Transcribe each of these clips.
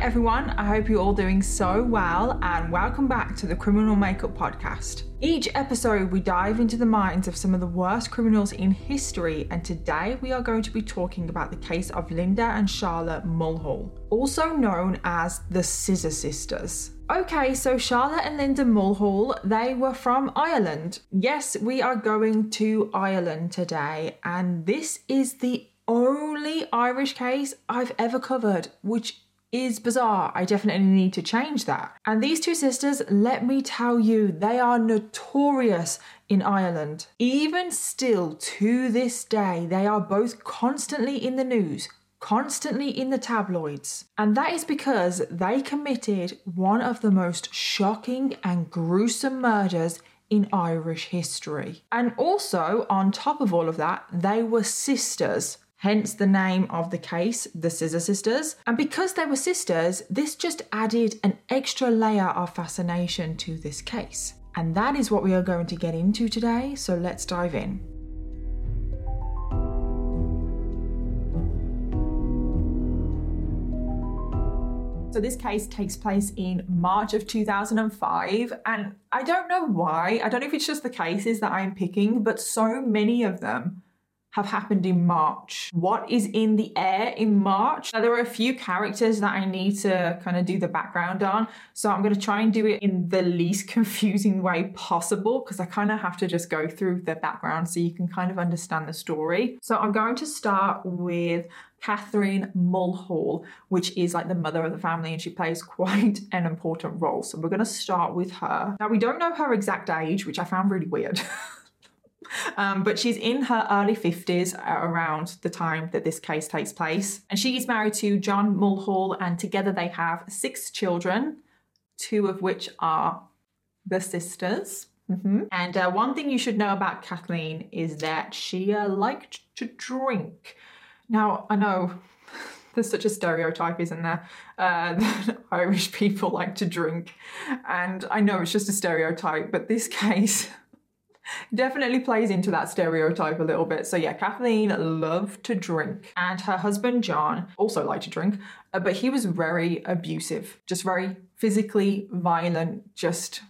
everyone. I hope you're all doing so well, and welcome back to the Criminal Makeup Podcast. Each episode, we dive into the minds of some of the worst criminals in history, and today we are going to be talking about the case of Linda and Charlotte Mulhall, also known as the Scissor Sisters. Okay, so Charlotte and Linda Mulhall, they were from Ireland. Yes, we are going to Ireland today, and this is the only Irish case I've ever covered, which is bizarre. I definitely need to change that. And these two sisters, let me tell you, they are notorious in Ireland. Even still to this day, they are both constantly in the news. Constantly in the tabloids. And that is because they committed one of the most shocking and gruesome murders in Irish history. And also, on top of all of that, they were sisters hence the name of the case, the Scissor Sisters. And because they were sisters, this just added an extra layer of fascination to this case. And that is what we are going to get into today, so let's dive in. So this case takes place in March of 2005 and I don't know why. I don't know if it's just the cases that I'm picking, but so many of them have happened in March. What is in the air in March? Now, there are a few characters that I need to kind of do the background on. So I'm going to try and do it in the least confusing way possible because I kind of have to just go through the background so you can kind of understand the story. So I'm going to start with Catherine Mulhall, which is like the mother of the family, and she plays quite an important role. So we're going to start with her. Now, we don't know her exact age, which I found really weird. Um, but she's in her early 50s around the time that this case takes place. And she's married to John Mulhall, and together they have six children, two of which are the sisters. Mm-hmm. And uh, one thing you should know about Kathleen is that she uh, liked to drink. Now, I know there's such a stereotype, isn't there? Uh, that Irish people like to drink. And I know it's just a stereotype, but this case definitely plays into that stereotype a little bit. So yeah, Kathleen loved to drink, and her husband John also liked to drink, uh, but he was very abusive, just very physically violent, just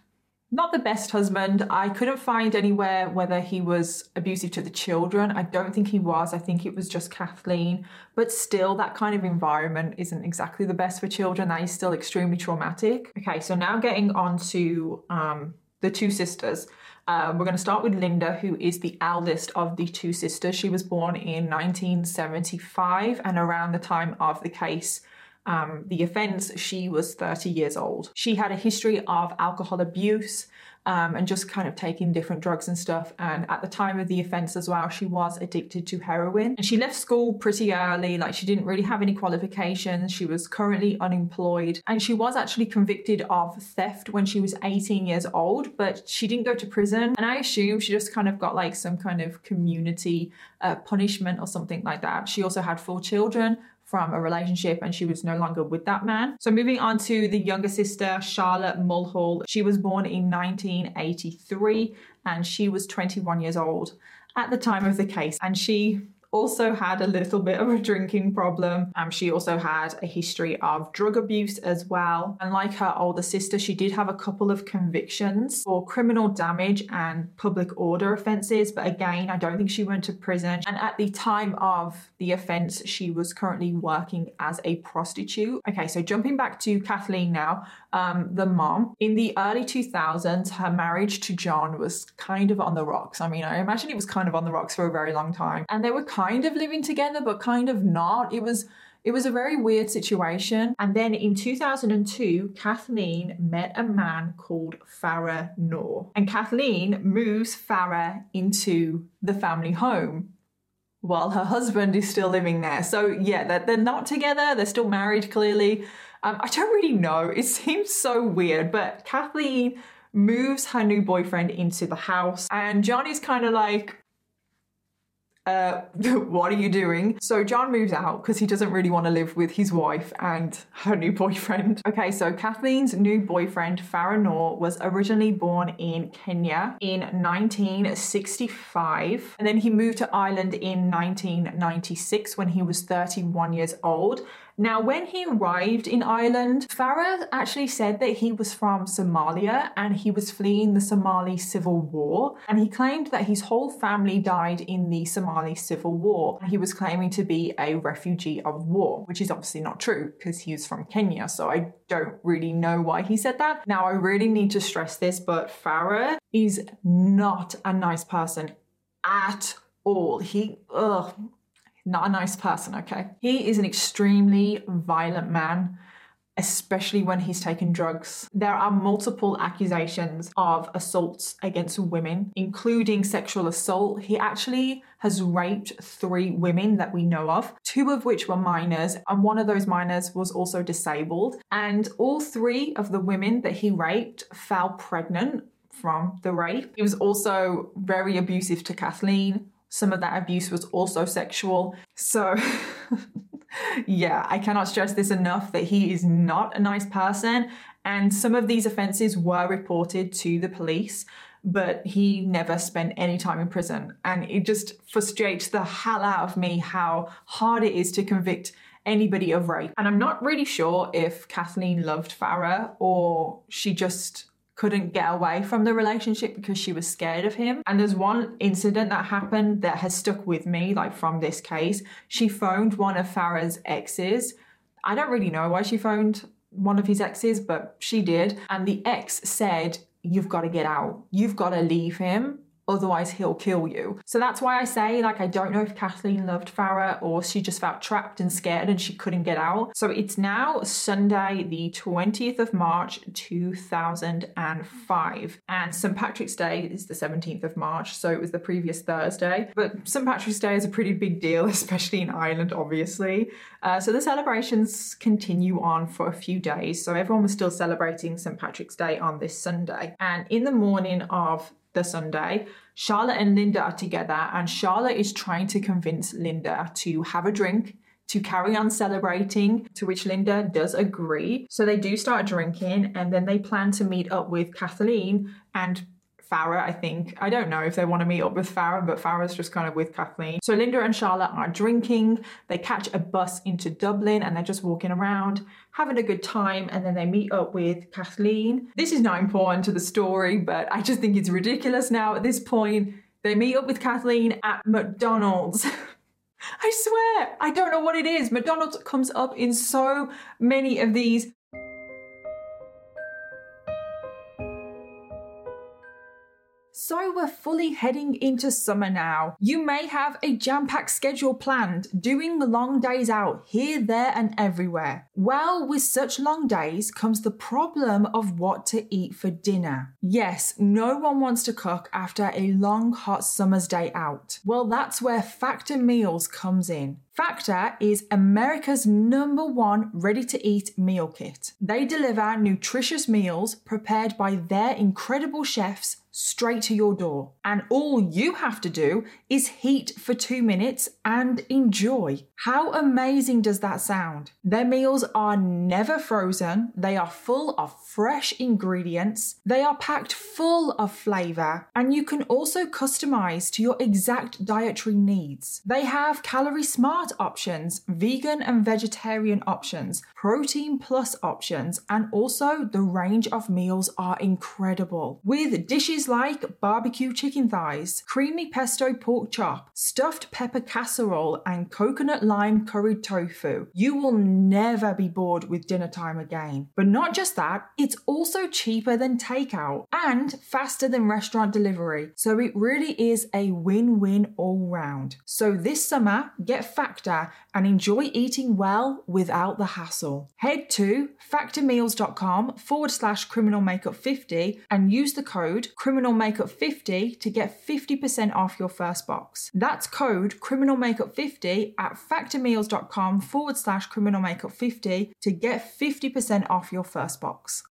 not the best husband. I couldn't find anywhere whether he was abusive to the children. I don't think he was. I think it was just Kathleen. But still, that kind of environment isn't exactly the best for children. That is still extremely traumatic. Okay, so now getting on to um, the two sisters. Um, we're going to start with Linda, who is the eldest of the two sisters. She was born in 1975, and around the time of the case, um, the offence, she was 30 years old. She had a history of alcohol abuse um, and just kind of taking different drugs and stuff. And at the time of the offence as well, she was addicted to heroin. And she left school pretty early, like she didn't really have any qualifications. She was currently unemployed. And she was actually convicted of theft when she was 18 years old, but she didn't go to prison. And I assume she just kind of got like some kind of community uh, punishment or something like that. She also had four children from a relationship and she was no longer with that man. So moving on to the younger sister, Charlotte Mulhall. She was born in 1983 and she was 21 years old at the time of the case and she also had a little bit of a drinking problem. Um, she also had a history of drug abuse as well. And like her older sister, she did have a couple of convictions for criminal damage and public order offences. But again, I don't think she went to prison. And at the time of the offence, she was currently working as a prostitute. Okay, so jumping back to Kathleen now, um, the mom, in the early 2000s, her marriage to John was kind of on the rocks. I mean, I imagine it was kind of on the rocks for a very long time. And they were kind of living together, but kind of not. It was it was a very weird situation. And then in 2002, Kathleen met a man called Farah Noor. And Kathleen moves Farah into the family home while her husband is still living there. So, yeah, they're, they're not together, they're still married clearly. Um, I don't really know. It seems so weird, but Kathleen moves her new boyfriend into the house, and Johnny's kind of like, uh, what are you doing? So John moves out because he doesn't really want to live with his wife and her new boyfriend. Okay, so Kathleen's new boyfriend, Farah was originally born in Kenya in 1965. And then he moved to Ireland in 1996 when he was 31 years old. Now, when he arrived in Ireland, Farah actually said that he was from Somalia and he was fleeing the Somali civil war. And he claimed that his whole family died in the Somali civil war. He was claiming to be a refugee of war, which is obviously not true because he was from Kenya. So I don't really know why he said that. Now, I really need to stress this, but Farah is not a nice person at all. He, ugh, not a nice person, okay? He is an extremely violent man, especially when he's taken drugs. There are multiple accusations of assaults against women, including sexual assault. He actually has raped three women that we know of, two of which were minors, and one of those minors was also disabled. And all three of the women that he raped fell pregnant from the rape. He was also very abusive to Kathleen. Some of that abuse was also sexual. So, yeah, I cannot stress this enough that he is not a nice person. And some of these offenses were reported to the police, but he never spent any time in prison. And it just frustrates the hell out of me how hard it is to convict anybody of rape. And I'm not really sure if Kathleen loved Farah or she just couldn't get away from the relationship because she was scared of him. And there's one incident that happened that has stuck with me, like from this case. She phoned one of Farah's exes. I don't really know why she phoned one of his exes, but she did. And the ex said, You've got to get out. You've got to leave him otherwise he'll kill you. So that's why I say, like, I don't know if Kathleen loved Farah or she just felt trapped and scared and she couldn't get out. So it's now Sunday, the 20th of March, 2005. And St. Patrick's Day is the 17th of March, so it was the previous Thursday. But St. Patrick's Day is a pretty big deal, especially in Ireland, obviously. Uh, so the celebrations continue on for a few days. So everyone was still celebrating St. Patrick's Day on this Sunday. And in the morning of the Sunday, Charlotte and Linda are together, and Charlotte is trying to convince Linda to have a drink, to carry on celebrating, to which Linda does agree. So they do start drinking, and then they plan to meet up with Kathleen and Farah, I think. I don't know if they want to meet up with Farah, but Farah's just kind of with Kathleen. So Linda and Charlotte are drinking. They catch a bus into Dublin and they're just walking around, having a good time, and then they meet up with Kathleen. This is not important to the story, but I just think it's ridiculous now at this point. They meet up with Kathleen at McDonald's. I swear, I don't know what it is. McDonald's comes up in so many of these So we're fully heading into summer now. You may have a jam packed schedule planned, doing the long days out here, there, and everywhere. Well, with such long days comes the problem of what to eat for dinner. Yes, no one wants to cook after a long hot summer's day out. Well, that's where Factor Meals comes in. Factor is America's number one ready to eat meal kit. They deliver nutritious meals prepared by their incredible chefs straight to your door. And all you have to do is heat for two minutes and enjoy. How amazing does that sound? Their meals are never frozen, they are full of fresh ingredients, they are packed full of flavour, and you can also customize to your exact dietary needs. They have calorie smart options, vegan and vegetarian options, protein plus options, and also the range of meals are incredible. With dishes like barbecue chicken thighs, creamy pesto pork chop, stuffed pepper casserole, and coconut lime curried tofu. You will never be bored with dinner time again. But not just that, it's also cheaper than takeout and faster than restaurant delivery. So it really is a win win all round. So this summer, get Factor and enjoy eating well without the hassle. Head to factormeals.com forward slash criminal makeup 50 and use the code criminal makeup 50 to get 50% off your first box. That's code criminal makeup 50 at factormeals.com com forward slash criminal makeup 50 to get 50% off your first box.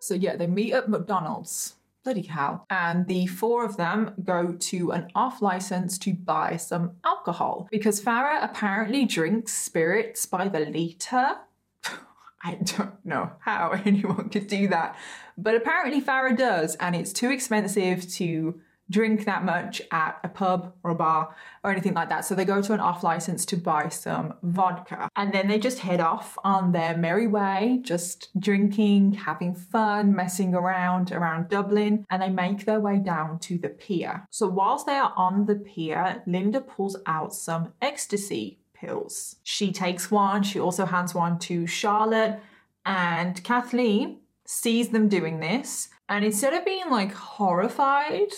So, yeah, they meet at McDonald's. Bloody hell. And the four of them go to an off license to buy some alcohol because Farah apparently drinks spirits by the litre. I don't know how anyone could do that. But apparently Farah does, and it's too expensive to drink that much at a pub or a bar or anything like that. So they go to an off license to buy some vodka. And then they just head off on their merry way, just drinking, having fun, messing around around Dublin. And they make their way down to the pier. So whilst they are on the pier, Linda pulls out some ecstasy pills. She takes one, she also hands one to Charlotte. And Kathleen sees them doing this. And instead of being like horrified,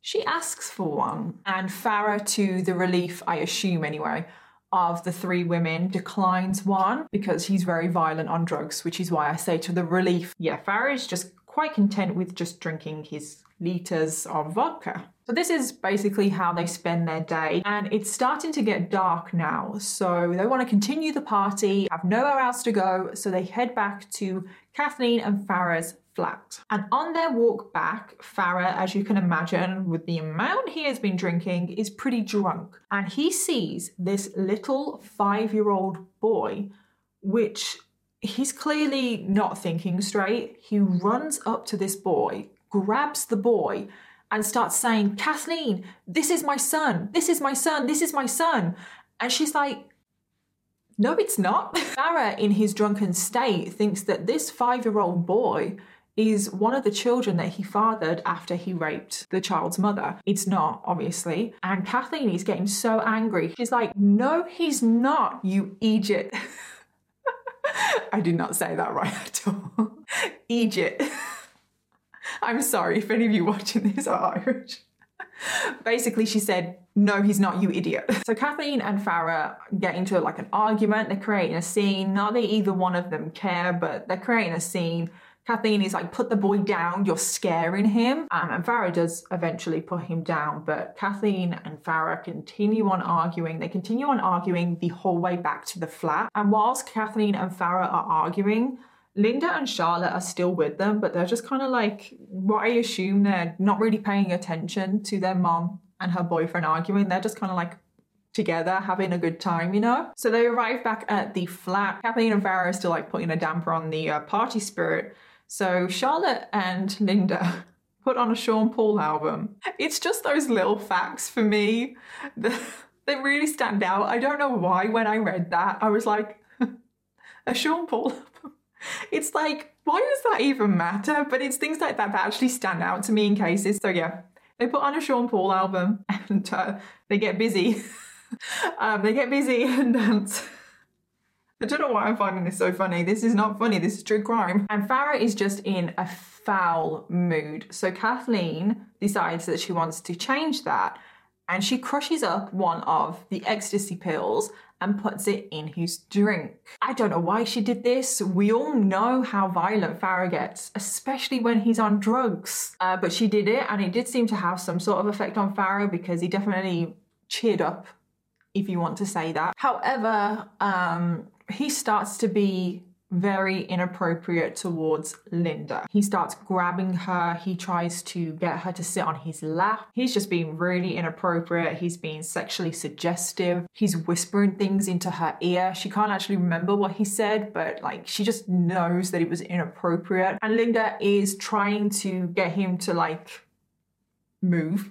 she asks for one. And Farah, to the relief, I assume anyway, of the three women, declines one because he's very violent on drugs, which is why I say to the relief, yeah, Farah is just quite content with just drinking his litres of vodka. So, this is basically how they spend their day, and it's starting to get dark now. So, they want to continue the party, have nowhere else to go, so they head back to Kathleen and Farah's flat. And on their walk back, Farah, as you can imagine, with the amount he has been drinking, is pretty drunk. And he sees this little five year old boy, which he's clearly not thinking straight. He runs up to this boy, grabs the boy, and starts saying, Kathleen, this is my son. This is my son. This is my son. And she's like, no, it's not. Farah, in his drunken state, thinks that this five year old boy is one of the children that he fathered after he raped the child's mother. It's not, obviously. And Kathleen is getting so angry. She's like, No, he's not, you Egypt. I did not say that right at all. Egypt. I'm sorry if any of you watching this are Irish. Basically, she said, No, he's not, you idiot. So Kathleen and Farah get into like an argument. They're creating a scene. Not that either one of them care, but they're creating a scene Kathleen is like, put the boy down, you're scaring him. Um, and Farah does eventually put him down, but Kathleen and Farah continue on arguing. They continue on arguing the whole way back to the flat. And whilst Kathleen and Farah are arguing, Linda and Charlotte are still with them, but they're just kind of like, what I assume they're not really paying attention to their mom and her boyfriend arguing. They're just kind of like together having a good time, you know? So they arrive back at the flat. Kathleen and Farah are still like putting a damper on the uh, party spirit. So Charlotte and Linda put on a Sean Paul album. It's just those little facts for me that, really stand out. I don't know why when I read that, I was like, a Sean Paul album. It's like, why does that even matter? But it's things like that that actually stand out to me in cases. So yeah, they put on a Sean Paul album and uh, they get busy. um, they get busy and dance. I don't know why I'm finding this so funny. This is not funny. This is true crime. And Farah is just in a foul mood. So Kathleen decides that she wants to change that. And she crushes up one of the ecstasy pills and puts it in his drink. I don't know why she did this. We all know how violent Farah gets, especially when he's on drugs. Uh, but she did it, and it did seem to have some sort of effect on Farah because he definitely cheered up, if you want to say that. However, um, he starts to be very inappropriate towards Linda. He starts grabbing her, he tries to get her to sit on his lap. He's just being really inappropriate, he's being sexually suggestive, he's whispering things into her ear. She can't actually remember what he said, but like she just knows that it was inappropriate. And Linda is trying to get him to like move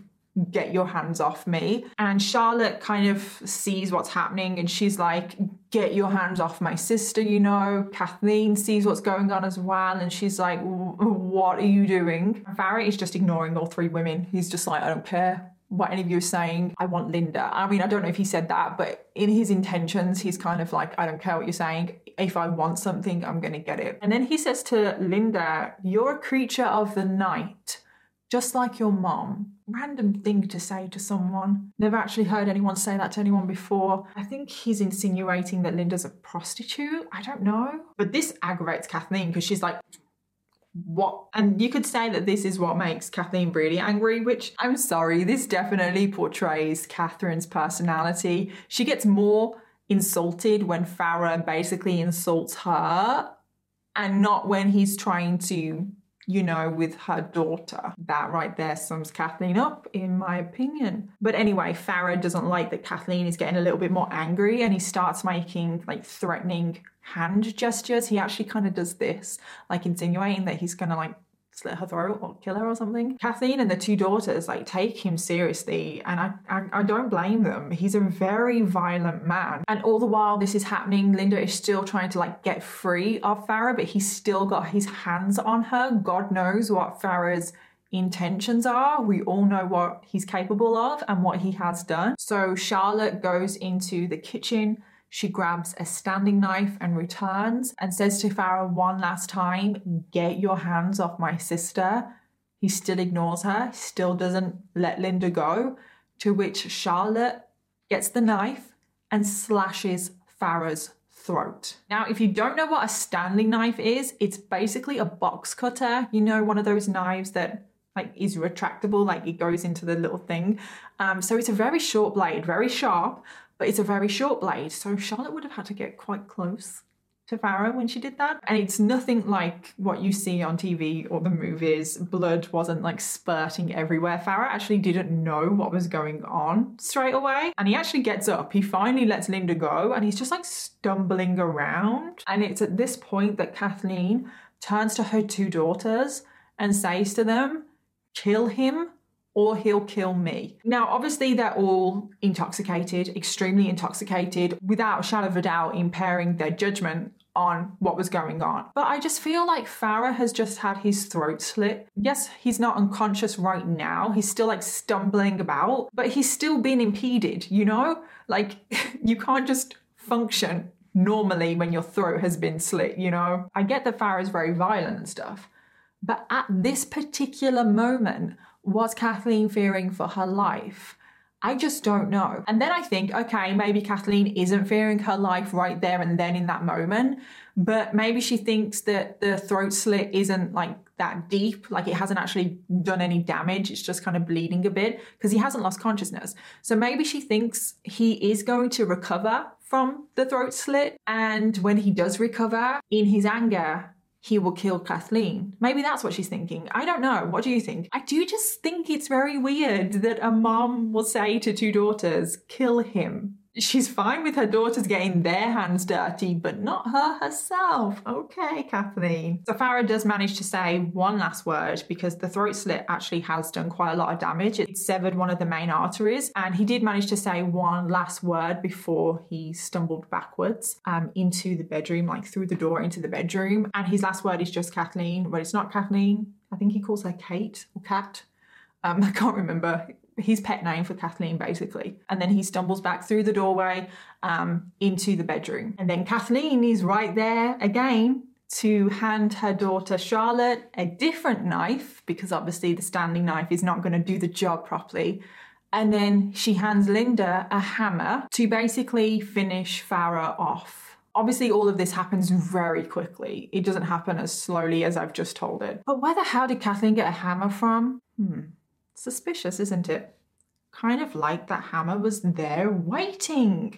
get your hands off me. And Charlotte kind of sees what's happening and she's like, get your hands off my sister, you know. Kathleen sees what's going on as well and she's like, what are you doing? Farah is just ignoring all three women. He's just like, I don't care what any of you are saying. I want Linda. I mean, I don't know if he said that, but in his intentions, he's kind of like, I don't care what you're saying. If I want something, I'm going to get it. And then he says to Linda, You're a creature of the night just like your mom. Random thing to say to someone. Never actually heard anyone say that to anyone before. I think he's insinuating that Linda's a prostitute. I don't know. But this aggravates Kathleen because she's like, what? And you could say that this is what makes Kathleen really angry, which I'm sorry, this definitely portrays Catherine's personality. She gets more insulted when Farah basically insults her and not when he's trying to you know, with her daughter. That right there sums Kathleen up, in my opinion. But anyway, Farah doesn't like that Kathleen is getting a little bit more angry and he starts making like threatening hand gestures. He actually kind of does this, like insinuating that he's gonna like slit her throat or kill her or something. Kathleen and the two daughters like take him seriously, and I, I, I don't blame them. He's a very violent man, and all the while this is happening, Linda is still trying to like get free of Farah, but he's still got his hands on her. God knows what Farah's intentions are. We all know what he's capable of and what he has done. So Charlotte goes into the kitchen. She grabs a Stanley knife and returns and says to Farah one last time, Get your hands off my sister. He still ignores her, still doesn't let Linda go, to which Charlotte gets the knife and slashes Farah's throat. Now, if you don't know what a Stanley knife is, it's basically a box cutter. You know, one of those knives that like is retractable, like it goes into the little thing. Um, so it's a very short blade, very sharp, but it's a very short blade. So Charlotte would have had to get quite close to Farah when she did that. And it's nothing like what you see on TV or the movies. Blood wasn't like spurting everywhere. Farah actually didn't know what was going on straight away. And he actually gets up. He finally lets Linda go and he's just like stumbling around. And it's at this point that Kathleen turns to her two daughters and says to them, kill him or he'll kill me. Now, obviously, they're all intoxicated, extremely intoxicated, without a shadow of a doubt impairing their judgment on what was going on. But I just feel like Farah has just had his throat slit. Yes, he's not unconscious right now. He's still like stumbling about, but he's still been impeded, you know? Like, you can't just function normally when your throat has been slit, you know? I get that Farah is very violent and stuff. But at this particular moment, was Kathleen fearing for her life? I just don't know. And then I think, okay, maybe Kathleen isn't fearing her life right there and then in that moment, but maybe she thinks that the throat slit isn't like that deep, like it hasn't actually done any damage. It's just kind of bleeding a bit because he hasn't lost consciousness. So maybe she thinks he is going to recover from the throat slit. And when he does recover, in his anger, he will kill Kathleen. Maybe that's what she's thinking. I don't know. What do you think? I do just think it's very weird that a mom will say to two daughters, kill him she's fine with her daughters getting their hands dirty, but not her herself. Okay, Kathleen. So Farah does manage to say one last word because the throat slit actually has done quite a lot of damage. It severed one of the main arteries, and he did manage to say one last word before he stumbled backwards um, into the bedroom, like through the door into the bedroom. And his last word is just Kathleen, but it's not Kathleen. I think he calls her Kate or Cat. Um, I can't remember his pet name for Kathleen, basically. And then he stumbles back through the doorway um, into the bedroom. And then Kathleen is right there again to hand her daughter Charlotte a different knife, because obviously the Stanley knife is not going to do the job properly. And then she hands Linda a hammer to basically finish Farah off. Obviously, all of this happens very quickly. It doesn't happen as slowly as I've just told it. But where the hell did Kathleen get a hammer from? Hmm. Suspicious, isn't it? Kind of like that hammer was there waiting.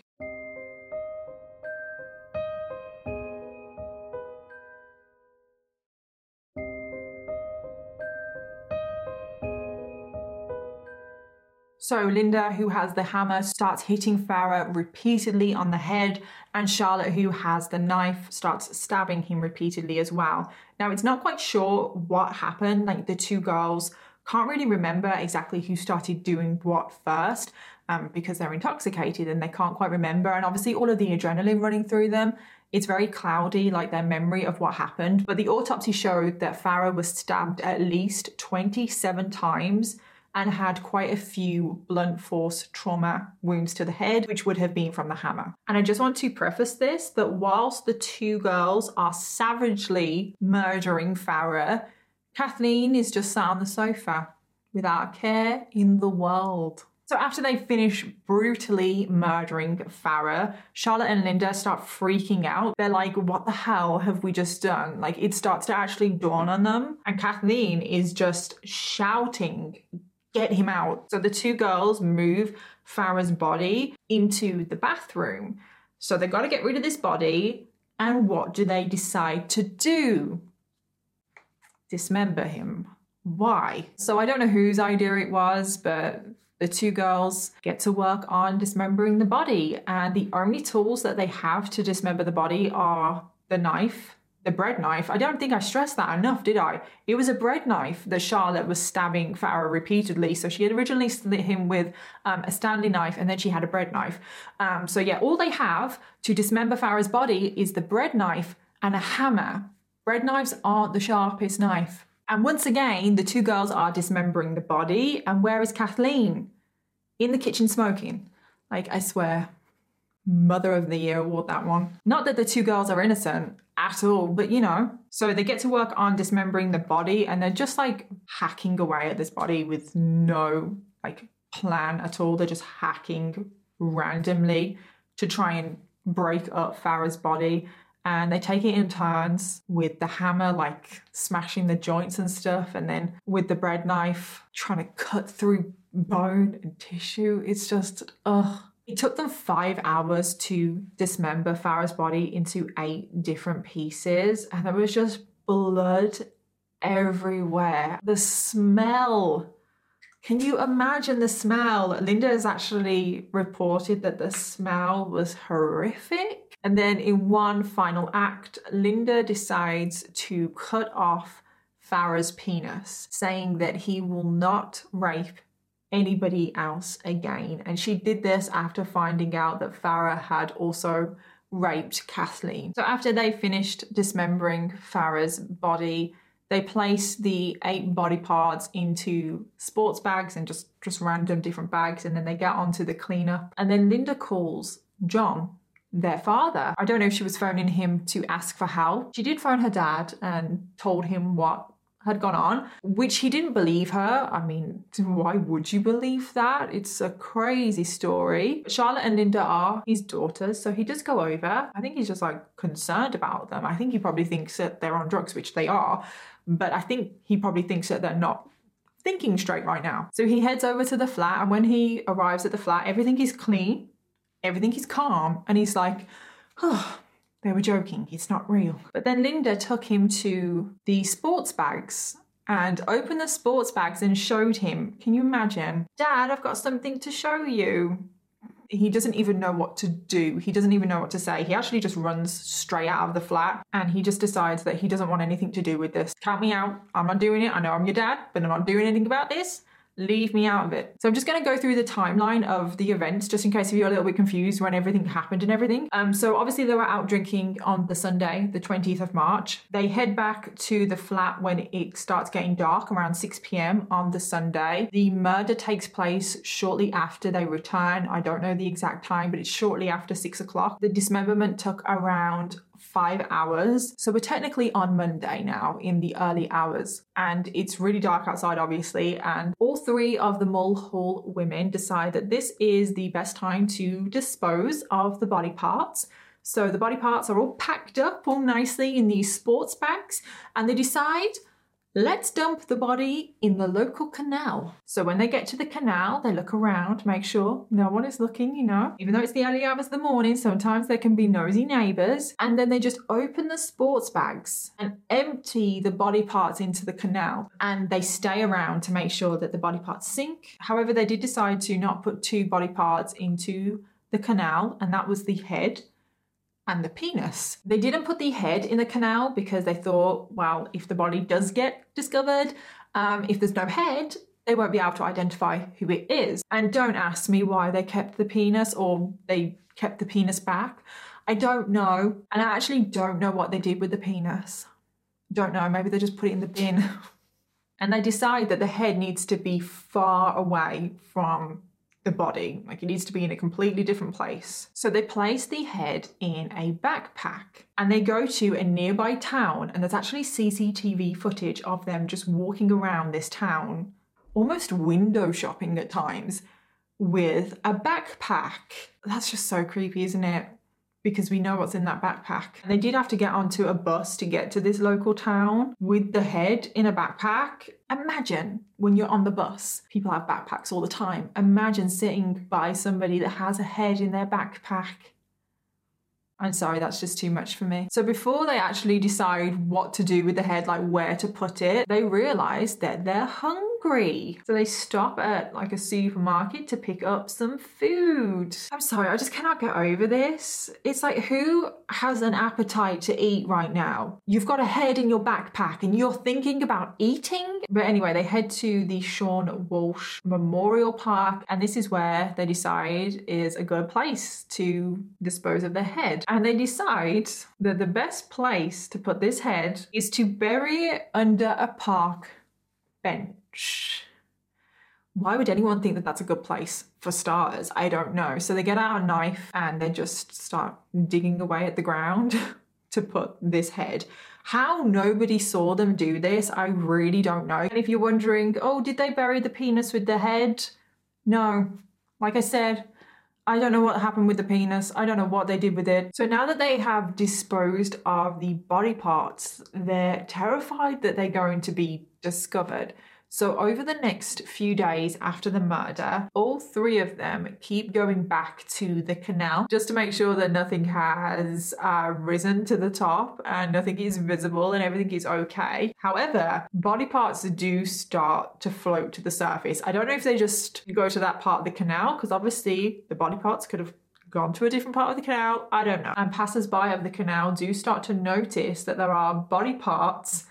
So Linda, who has the hammer, starts hitting Farah repeatedly on the head, and Charlotte, who has the knife, starts stabbing him repeatedly as well. Now, it's not quite sure what happened. Like the two girls can't really remember exactly who started doing what first um, because they're intoxicated and they can't quite remember. And obviously, all of the adrenaline running through them, it's very cloudy, like their memory of what happened. But the autopsy showed that Farah was stabbed at least 27 times and had quite a few blunt force trauma wounds to the head, which would have been from the hammer. And I just want to preface this that whilst the two girls are savagely murdering Farah, Kathleen is just sat on the sofa without a care in the world. So after they finish brutally murdering Farah, Charlotte and Linda start freaking out. They're like, what the hell have we just done? Like it starts to actually dawn on them. And Kathleen is just shouting, get him out. So the two girls move Farah's body into the bathroom. So they've got to get rid of this body. And what do they decide to do? Dismember him. Why? So I don't know whose idea it was, but the two girls get to work on dismembering the body. And the only tools that they have to dismember the body are the knife, the bread knife. I don't think I stressed that enough, did I? It was a bread knife that Charlotte was stabbing Farah repeatedly. So she had originally slit him with um, a Stanley knife and then she had a bread knife. Um, so yeah, all they have to dismember Farah's body is the bread knife and a hammer. Bread knives aren't the sharpest knife. And once again, the two girls are dismembering the body. And where is Kathleen? In the kitchen smoking. Like, I swear, Mother of the Year award that one. Not that the two girls are innocent at all, but you know. So they get to work on dismembering the body and they're just like hacking away at this body with no like plan at all. They're just hacking randomly to try and break up Farah's body. And they take it in turns with the hammer, like smashing the joints and stuff, and then with the bread knife, trying to cut through bone and tissue. It's just, ugh. It took them five hours to dismember Farah's body into eight different pieces, and there was just blood everywhere. The smell. Can you imagine the smell? Linda has actually reported that the smell was horrific. And then, in one final act, Linda decides to cut off Farah's penis, saying that he will not rape anybody else again. And she did this after finding out that Farah had also raped Kathleen. So after they finished dismembering Farah's body, they place the eight body parts into sports bags and just just random different bags and then they get onto the cleanup. And then Linda calls John their father. I don't know if she was phoning him to ask for help. She did phone her dad and told him what had gone on, which he didn't believe her. I mean, why would you believe that? It's a crazy story. Charlotte and Linda are his daughters, so he does go over. I think he's just like concerned about them. I think he probably thinks that they're on drugs, which they are, but I think he probably thinks that they're not thinking straight right now. So he heads over to the flat, and when he arrives at the flat, everything is clean, everything is calm, and he's like, oh, they were joking, it's not real. But then Linda took him to the sports bags and opened the sports bags and showed him. Can you imagine? Dad, I've got something to show you. He doesn't even know what to do. He doesn't even know what to say. He actually just runs straight out of the flat and he just decides that he doesn't want anything to do with this. Count me out. I'm not doing it. I know I'm your dad, but I'm not doing anything about this leave me out of it. So I'm just going to go through the timeline of the events just in case if you're a little bit confused when everything happened and everything. Um, so obviously they were out drinking on the Sunday, the 20th of March. They head back to the flat when it starts getting dark around 6 p.m. on the Sunday. The murder takes place shortly after they return. I don't know the exact time, but it's shortly after six o'clock. The dismemberment took around five hours. So we're technically on Monday now in the early hours, and it's really dark outside, obviously. And all three of the Mulhall women decide that this is the best time to dispose of the body parts. So the body parts are all packed up all nicely in these sports bags, and they decide Let's dump the body in the local canal. So when they get to the canal, they look around, make sure no one is looking, you know. Even though it's the early hours of the morning, sometimes there can be nosy neighbours. And then they just open the sports bags and empty the body parts into the canal. And they stay around to make sure that the body parts sink. However, they did decide to not put two body parts into the canal, and that was the head and the penis. They didn't put the head in the canal because they thought, well, if the body does get discovered, um, if there's no head, they won't be able to identify who it is. And don't ask me why they kept the penis or they kept the penis back. I don't know. And I actually don't know what they did with the penis. Don't know. Maybe they just put it in the bin. and they decide that the head needs to be far away from the body. Like it needs to be in a completely different place. So they place the head in a backpack and they go to a nearby town, and there's actually CCTV footage of them just walking around this town, almost window shopping at times, with a backpack. That's just so creepy, isn't it? Because we know what's in that backpack. And they did have to get onto a bus to get to this local town with the head in a backpack. Imagine when you're on the bus, people have backpacks all the time. Imagine sitting by somebody that has a head in their backpack. I'm sorry, that's just too much for me. So before they actually decide what to do with the head, like where to put it, they realize that they're hungry hungry. So they stop at like a supermarket to pick up some food. I'm sorry, I just cannot get over this. It's like, who has an appetite to eat right now? You've got a head in your backpack and you're thinking about eating? But anyway, they head to the Sean Walsh Memorial Park, and this is where they decide is a good place to dispose of their head. And they decide that the best place to put this head is to bury it under a park bench. Why would anyone think that that's a good place for starters? I don't know. So they get out a knife and they just start digging away at the ground to put this head. How nobody saw them do this, I really don't know. And if you're wondering, oh, did they bury the penis with the head? No. Like I said, I don't know what happened with the penis. I don't know what they did with it. So now that they have disposed of the body parts, they're terrified that they're going to be discovered. So, over the next few days after the murder, all three of them keep going back to the canal just to make sure that nothing has uh, risen to the top and nothing is visible and everything is okay. However, body parts do start to float to the surface. I don't know if they just go to that part of the canal because obviously the body parts could have gone to a different part of the canal. I don't know. And passers by of the canal do start to notice that there are body parts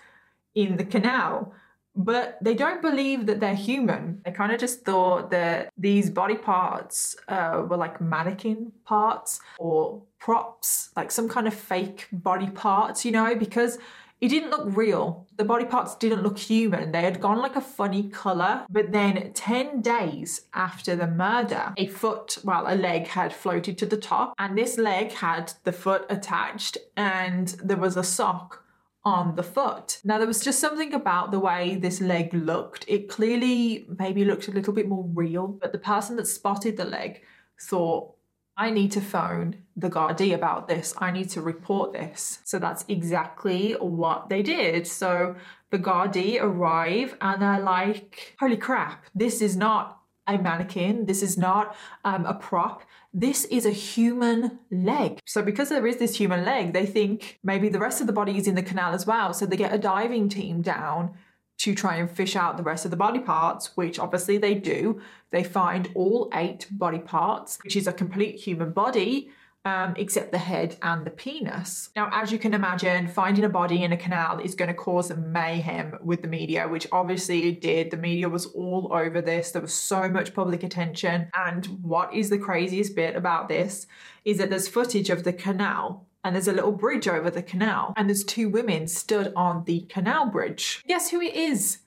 in the canal but they don't believe that they're human. They kind of just thought that these body parts uh, were like mannequin parts or props, like some kind of fake body parts, you know, because it didn't look real. The body parts didn't look human. They had gone like a funny color. But then 10 days after the murder, a foot, well, a leg had floated to the top, and this leg had the foot attached, and there was a sock on the foot. Now, there was just something about the way this leg looked. It clearly maybe looked a little bit more real, but the person that spotted the leg thought, I need to phone the Gardaí about this. I need to report this. So that's exactly what they did. So the Gardaí arrive and they're like, holy crap, this is not a mannequin. This is not um, a prop this is a human leg. So, because there is this human leg, they think maybe the rest of the body is in the canal as well. So, they get a diving team down to try and fish out the rest of the body parts, which obviously they do. They find all eight body parts, which is a complete human body um, except the head and the penis. Now, as you can imagine, finding a body in a canal is going to cause a mayhem with the media, which obviously it did. The media was all over this. There was so much public attention. And what is the craziest bit about this is that there's footage of the canal and there's a little bridge over the canal, and there's two women stood on the canal bridge. Guess who it is?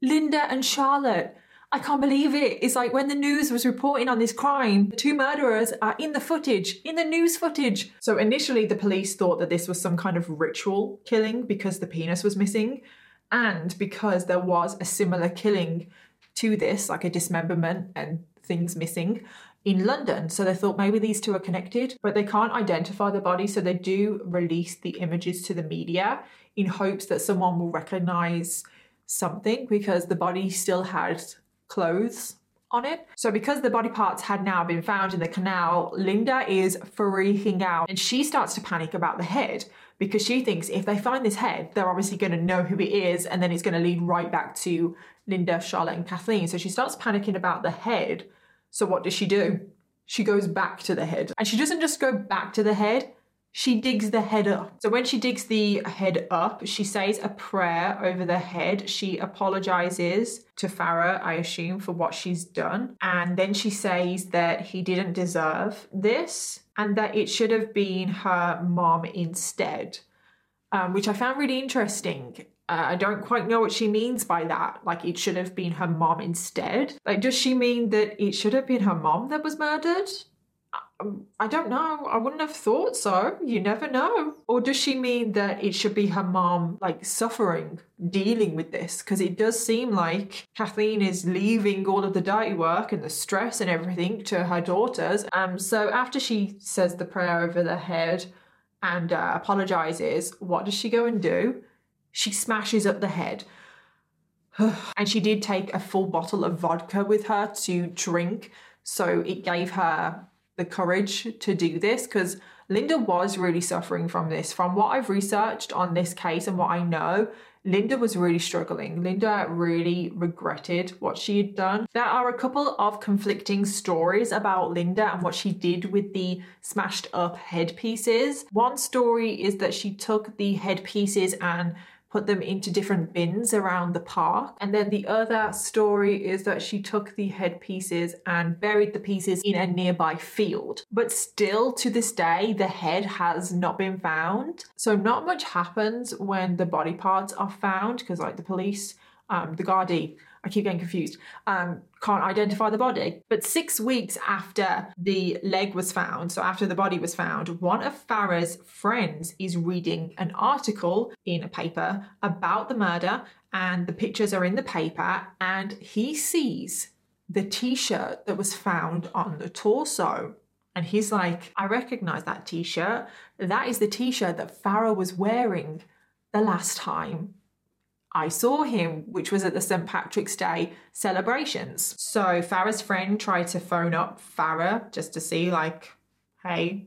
Linda and Charlotte. I can't believe it. It's like when the news was reporting on this crime, the two murderers are in the footage, in the news footage. So initially, the police thought that this was some kind of ritual killing because the penis was missing, and because there was a similar killing to this, like a dismemberment and things missing in London. So they thought maybe these two are connected, but they can't identify the body. So they do release the images to the media in hopes that someone will recognize something because the body still had clothes on it. So because the body parts had now been found in the canal, Linda is freaking out and she starts to panic about the head because she thinks if they find this head, they're obviously going to know who it is and then it's going to lead right back to Linda, Charlotte and Kathleen. So she starts panicking about the head. So what does she do? She goes back to the head. And she doesn't just go back to the head, she digs the head up. So when she digs the head up, she says a prayer over the head. She apologizes to Farah, I assume, for what she's done. And then she says that he didn't deserve this and that it should have been her mom instead, um, which I found really interesting. Uh, I don't quite know what she means by that. Like, it should have been her mom instead. Like, does she mean that it should have been her mom that was murdered? I don't know. I wouldn't have thought so. You never know. Or does she mean that it should be her mom, like, suffering, dealing with this? Because it does seem like Kathleen is leaving all of the dirty work and the stress and everything to her daughters. Um, so after she says the prayer over the head and uh, apologizes, what does she go and do? She smashes up the head. and she did take a full bottle of vodka with her to drink. So it gave her the courage to do this because Linda was really suffering from this. From what I've researched on this case and what I know, Linda was really struggling. Linda really regretted what she had done. There are a couple of conflicting stories about Linda and what she did with the smashed up headpieces. One story is that she took the headpieces and put them into different bins around the park. And then the other story is that she took the headpieces and buried the pieces in a nearby field. But still, to this day, the head has not been found. So, not much happens when the body parts are found because, like, the police, um, the Gardaí, I keep getting confused, um, can't identify the body. But six weeks after the leg was found, so after the body was found, one of Farah's friends is reading an article in a paper about the murder, and the pictures are in the paper, and he sees the t shirt that was found on the torso. And he's like, I recognize that t shirt. That is the t shirt that Farah was wearing the last time I saw him, which was at the St. Patrick's Day celebrations. So Farah's friend tried to phone up Farah just to see, like, hey,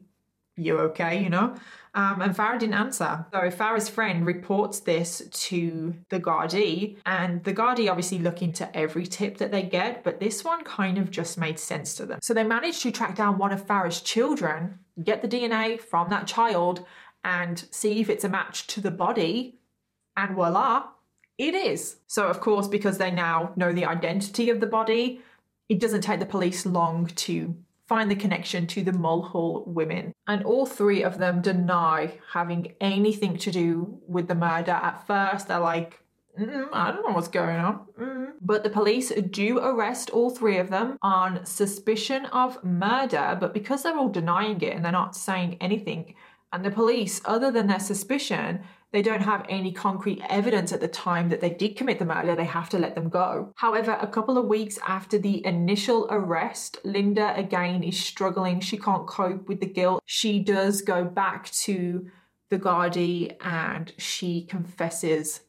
you okay, you know? Um, and Farah didn't answer. So Farah's friend reports this to the Gardaí, and the Gardaí obviously look into every tip that they get, but this one kind of just made sense to them. So they managed to track down one of Farah's children, get the DNA from that child, and see if it's a match to the body, and voila, it is. So, of course, because they now know the identity of the body, it doesn't take the police long to find the connection to the Mulhall women. And all three of them deny having anything to do with the murder. At first, they're like, I don't know what's going on. Mm. But the police do arrest all three of them on suspicion of murder, but because they're all denying it and they're not saying anything, and the police, other than their suspicion, they don't have any concrete evidence at the time that they did commit the murder, they have to let them go. However, a couple of weeks after the initial arrest, Linda again is struggling. She can't cope with the guilt. She does go back to the Gardaí and she confesses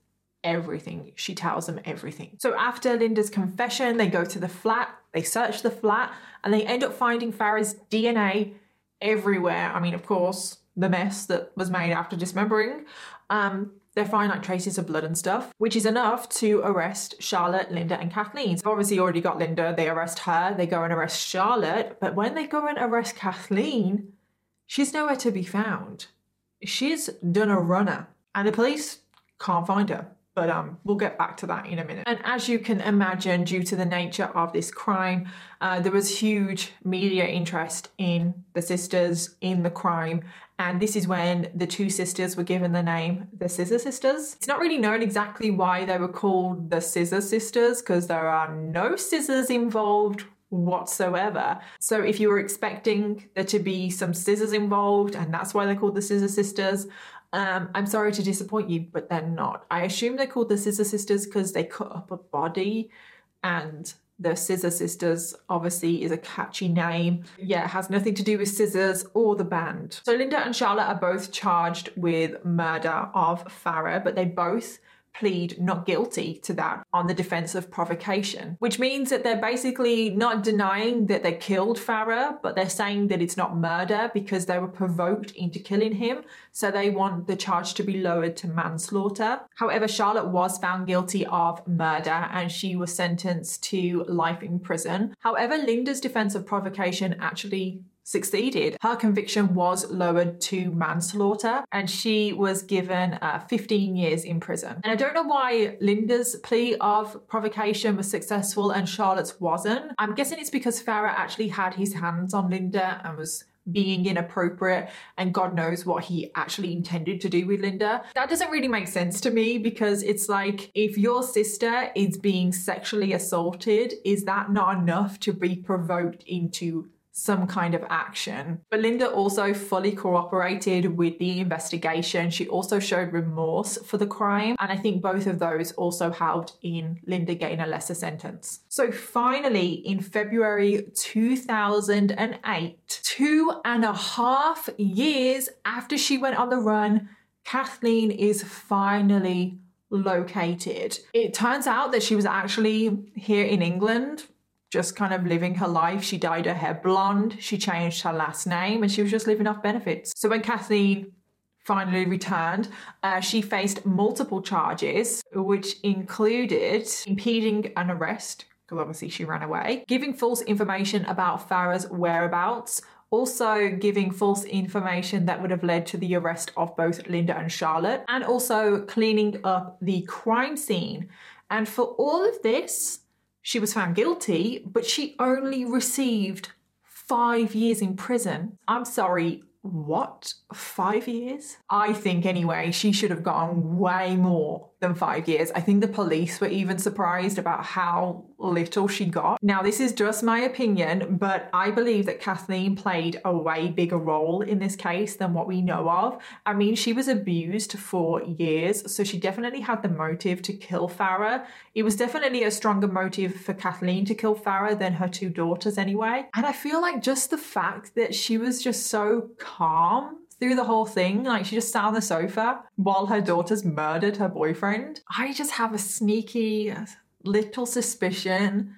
everything. She tells them everything. So after Linda's confession, they go to the flat, they search the flat, and they end up finding Farah's DNA everywhere. I mean, of course, the mess that was made after dismembering. Um, they find like traces of blood and stuff, which is enough to arrest Charlotte, Linda, and Kathleen. So obviously, already got Linda. They arrest her. They go and arrest Charlotte. But when they go and arrest Kathleen, she's nowhere to be found. She's done a runner, and the police can't find her. But um, we'll get back to that in a minute. And as you can imagine, due to the nature of this crime, uh, there was huge media interest in the sisters, in the crime, and this is when the two sisters were given the name the Scissor Sisters. It's not really known exactly why they were called the Scissor Sisters because there are no scissors involved whatsoever. So if you were expecting there to be some scissors involved and that's why they're called the Scissor Sisters, um, I'm sorry to disappoint you, but they're not. I assume they're called the Scissor Sisters because they cut up a body and the Scissor Sisters obviously is a catchy name. Yeah, it has nothing to do with scissors or the band. So Linda and Charlotte are both charged with murder of Farah, but they both plead not guilty to that on the defense of provocation, which means that they're basically not denying that they killed Farah, but they're saying that it's not murder because they were provoked into killing him. So they want the charge to be lowered to manslaughter. However, Charlotte was found guilty of murder and she was sentenced to life in prison. However, Linda's defense of provocation actually succeeded. Her conviction was lowered to manslaughter and she was given uh, 15 years in prison. And I don't know why Linda's plea of provocation was successful and Charlotte's wasn't. I'm guessing it's because Farah actually had his hands on Linda and was being inappropriate and God knows what he actually intended to do with Linda. That doesn't really make sense to me because it's like if your sister is being sexually assaulted, is that not enough to be provoked into some kind of action. Belinda also fully cooperated with the investigation. She also showed remorse for the crime, and I think both of those also helped in Linda getting a lesser sentence. So finally, in February 2008, two and a half years after she went on the run, Kathleen is finally located. It turns out that she was actually here in England just kind of living her life. She dyed her hair blonde, she changed her last name, and she was just living off benefits. So when Kathleen finally returned, uh, she faced multiple charges, which included impeding an arrest, because obviously she ran away, giving false information about Farah's whereabouts, also giving false information that would have led to the arrest of both Linda and Charlotte, and also cleaning up the crime scene. And for all of this, she was found guilty, but she only received five years in prison. I'm sorry, what? Five years? I think, anyway, she should have gotten way more than five years. I think the police were even surprised about how little she got. Now, this is just my opinion, but I believe that Kathleen played a way bigger role in this case than what we know of. I mean, she was abused for years, so she definitely had the motive to kill Farah. It was definitely a stronger motive for Kathleen to kill Farah than her two daughters, anyway. And I feel like just the fact that she was just so calm through the whole thing. Like she just sat on the sofa while her daughters murdered her boyfriend. I just have a sneaky little suspicion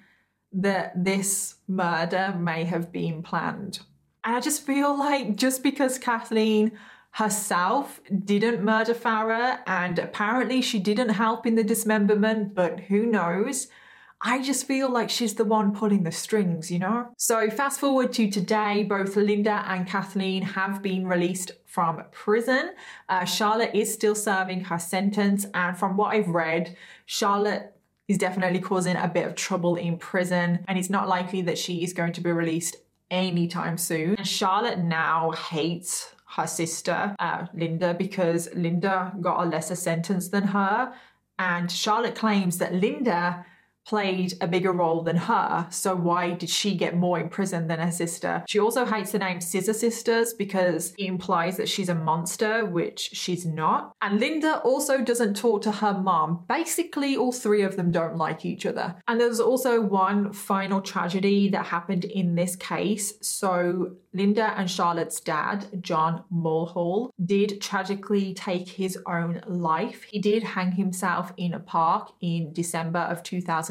that this murder may have been planned. And I just feel like just because Kathleen herself didn't murder Farah and apparently she didn't help in the dismemberment, but who knows? I just feel like she's the one pulling the strings, you know? So, fast forward to today, both Linda and Kathleen have been released from prison. Uh, Charlotte is still serving her sentence, and from what I've read, Charlotte is definitely causing a bit of trouble in prison, and it's not likely that she is going to be released anytime soon. And Charlotte now hates her sister, uh, Linda, because Linda got a lesser sentence than her. And Charlotte claims that Linda played a bigger role than her, so why did she get more in prison than her sister? She also hates the name Scissor Sisters because it implies that she's a monster, which she's not. And Linda also doesn't talk to her mom. Basically, all three of them don't like each other. And there's also one final tragedy that happened in this case. So, Linda and Charlotte's dad, John Mulhall, did tragically take his own life. He did hang himself in a park in December of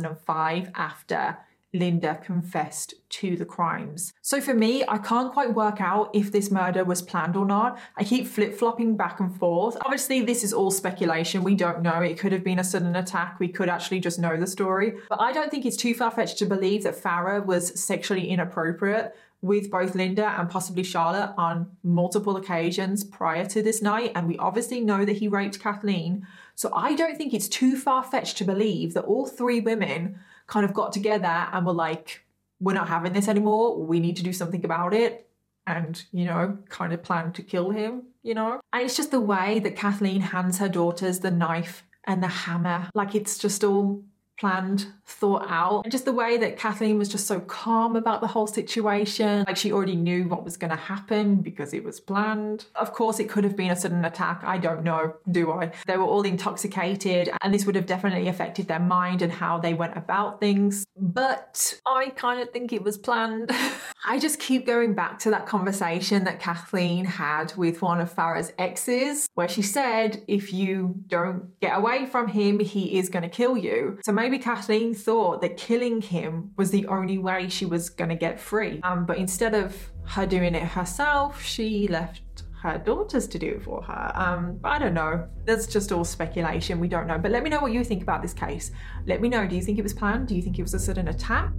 2005 after Linda confessed to the crimes. So for me, I can't quite work out if this murder was planned or not. I keep flip flopping back and forth. Obviously, this is all speculation. We don't know. It could have been a sudden attack. We could actually just know the story. But I don't think it's too far fetched to believe that Farah was sexually inappropriate with both Linda and possibly Charlotte on multiple occasions prior to this night, and we obviously know that he raped Kathleen. So I don't think it's too far fetched to believe that all three women kind of got together and were like, we're not having this anymore. We need to do something about it. And, you know, kind of plan to kill him, you know? And it's just the way that Kathleen hands her daughters the knife and the hammer. Like it's just all planned, thought out. And just the way that Kathleen was just so calm about the whole situation. Like she already knew what was going to happen because it was planned. Of course, it could have been a sudden attack. I don't know, do I? They were all intoxicated, and this would have definitely affected their mind and how they went about things. But I kind of think it was planned. I just keep going back to that conversation that Kathleen had with one of Farah's exes, where she said, if you don't get away from him, he is going to kill you. So maybe maybe Kathleen thought that killing him was the only way she was going to get free. Um, but instead of her doing it herself, she left her daughters to do it for her. Um, I don't know. That's just all speculation. We don't know. But let me know what you think about this case. Let me know. Do you think it was planned? Do you think it was a sudden attack?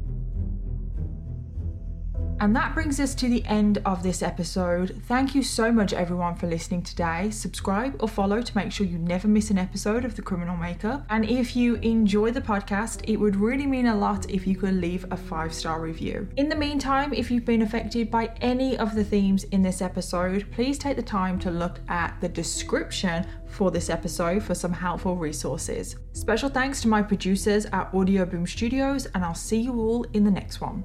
And that brings us to the end of this episode. Thank you so much, everyone, for listening today. Subscribe or follow to make sure you never miss an episode of The Criminal Makeup. And if you enjoy the podcast, it would really mean a lot if you could leave a five star review. In the meantime, if you've been affected by any of the themes in this episode, please take the time to look at the description for this episode for some helpful resources. Special thanks to my producers at Audioboom Studios, and I'll see you all in the next one.